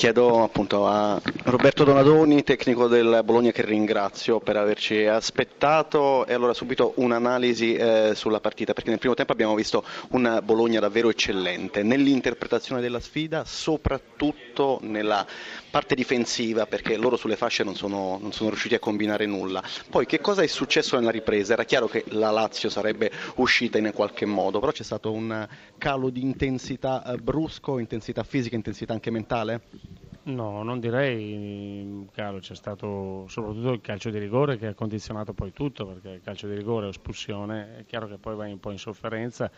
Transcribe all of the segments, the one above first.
Chiedo appunto a Roberto Donadoni, tecnico del Bologna, che ringrazio per averci aspettato e allora subito un'analisi eh, sulla partita, perché nel primo tempo abbiamo visto un Bologna davvero eccellente nell'interpretazione della sfida, soprattutto nella parte difensiva, perché loro sulle fasce non sono, non sono riusciti a combinare nulla. Poi che cosa è successo nella ripresa? Era chiaro che la Lazio sarebbe uscita in qualche modo, però c'è stato un calo di intensità eh, brusco, intensità fisica, intensità anche mentale? No, non direi caro, c'è stato soprattutto il calcio di rigore che ha condizionato poi tutto, perché il calcio di rigore o espulsione è chiaro che poi vai un po' in sofferenza.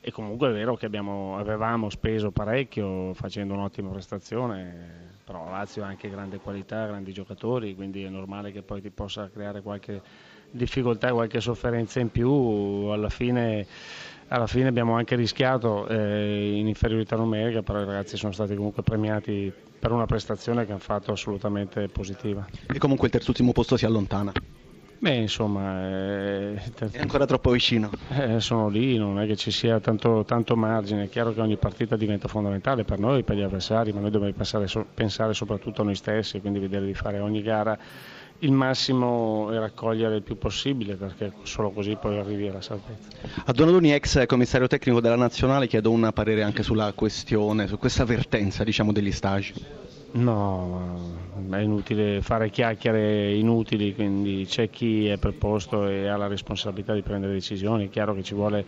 E comunque è vero che abbiamo, avevamo speso parecchio facendo un'ottima prestazione, però Lazio ha anche grande qualità, grandi giocatori, quindi è normale che poi ti possa creare qualche difficoltà e qualche sofferenza in più, alla fine alla fine abbiamo anche rischiato eh, in inferiorità numerica, però i ragazzi sono stati comunque premiati per una prestazione che hanno fatto assolutamente positiva. E comunque il terzultimo posto si allontana. Beh, insomma, eh, è ancora troppo vicino. Eh, sono lì, non è che ci sia tanto, tanto, margine. È chiaro che ogni partita diventa fondamentale per noi, per gli avversari, ma noi dobbiamo pensare, pensare soprattutto a noi stessi, quindi vedere di fare ogni gara il massimo e raccogliere il più possibile perché solo così poi arrivi alla salvezza. A Donadoni, ex commissario tecnico della Nazionale, chiedo un parere anche sulla questione, su questa vertenza diciamo, degli stage. No, è inutile fare chiacchiere inutili, quindi c'è chi è preposto e ha la responsabilità di prendere decisioni, è chiaro che ci vuole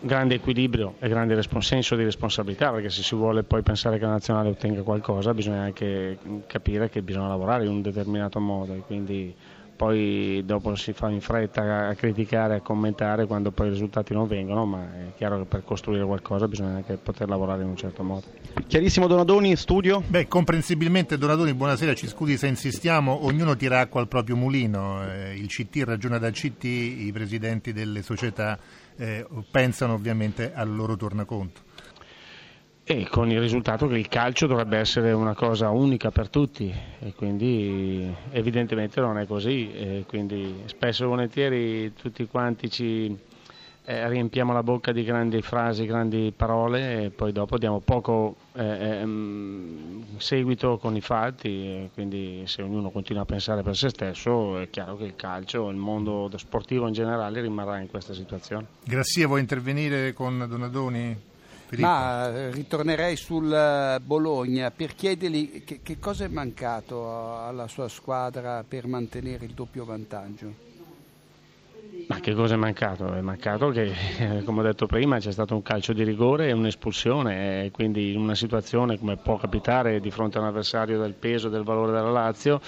grande equilibrio e grande senso di responsabilità perché se si vuole poi pensare che la nazionale ottenga qualcosa bisogna anche capire che bisogna lavorare in un determinato modo e quindi poi dopo si fa in fretta a criticare, a commentare quando poi i risultati non vengono, ma è chiaro che per costruire qualcosa bisogna anche poter lavorare in un certo modo. Chiarissimo Donadoni, studio? Beh, comprensibilmente Donadoni, buonasera, ci scusi se insistiamo, ognuno tira acqua al proprio mulino, eh, il CT ragiona da CT, i presidenti delle società eh, pensano ovviamente al loro tornaconto. E con il risultato che il calcio dovrebbe essere una cosa unica per tutti e quindi evidentemente non è così quindi spesso e volentieri tutti quanti ci eh, riempiamo la bocca di grandi frasi, grandi parole e poi dopo diamo poco eh, ehm, seguito con i fatti quindi se ognuno continua a pensare per se stesso è chiaro che il calcio, il mondo sportivo in generale rimarrà in questa situazione. Grazie, vuoi intervenire con Donadoni? Filippo. Ma eh, ritornerei sul eh, Bologna per chiedergli che, che cosa è mancato alla sua squadra per mantenere il doppio vantaggio. Ma che cosa è mancato? È mancato che, come ho detto prima, c'è stato un calcio di rigore e un'espulsione, e quindi in una situazione come può capitare di fronte a un avversario del peso e del valore della Lazio,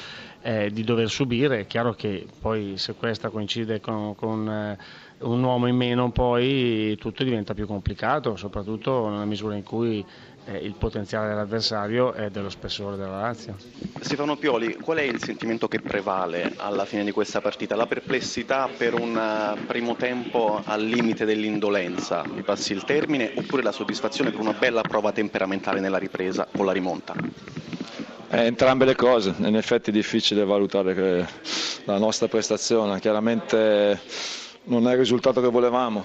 eh, di dover subire. È chiaro che poi se questa coincide con, con eh, un uomo in meno, poi tutto diventa più complicato, soprattutto nella misura in cui eh, il potenziale dell'avversario è dello spessore della Lazio. Stefano Pioli, qual è il sentimento che prevale alla fine di questa partita? La perplessità per un eh, primo tempo al limite dell'indolenza, mi passi il termine, oppure la soddisfazione per una bella prova temperamentale nella ripresa con la rimonta? Eh, entrambe le cose, in effetti è difficile valutare la nostra prestazione, chiaramente non è il risultato che volevamo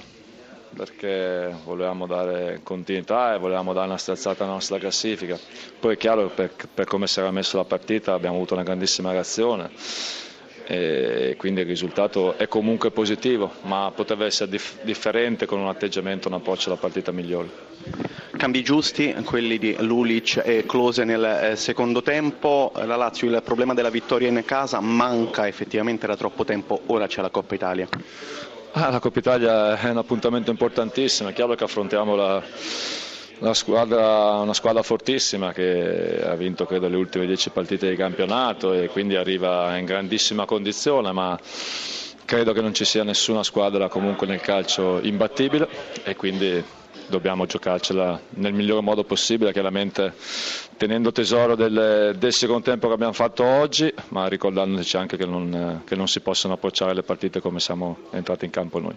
perché volevamo dare continuità e volevamo dare una sterzata alla nostra classifica. Poi è chiaro per, per come si era messa la partita abbiamo avuto una grandissima reazione e quindi il risultato è comunque positivo, ma poteva essere dif- differente con un atteggiamento, un approccio alla partita migliore cambi giusti, quelli di Lulic e Close nel eh, secondo tempo. La Lazio il problema della vittoria in casa manca effettivamente da troppo tempo, ora c'è la Coppa Italia. Ah, la Coppa Italia è un appuntamento importantissimo, è chiaro che affrontiamo la, la squadra, una squadra fortissima che ha vinto credo le ultime dieci partite di campionato e quindi arriva in grandissima condizione, ma credo che non ci sia nessuna squadra comunque nel calcio imbattibile e quindi dobbiamo giocarcela nel migliore modo possibile, chiaramente tenendo tesoro del, del secondo tempo che abbiamo fatto oggi, ma ricordandoci anche che non, che non si possono approcciare le partite come siamo entrati in campo noi.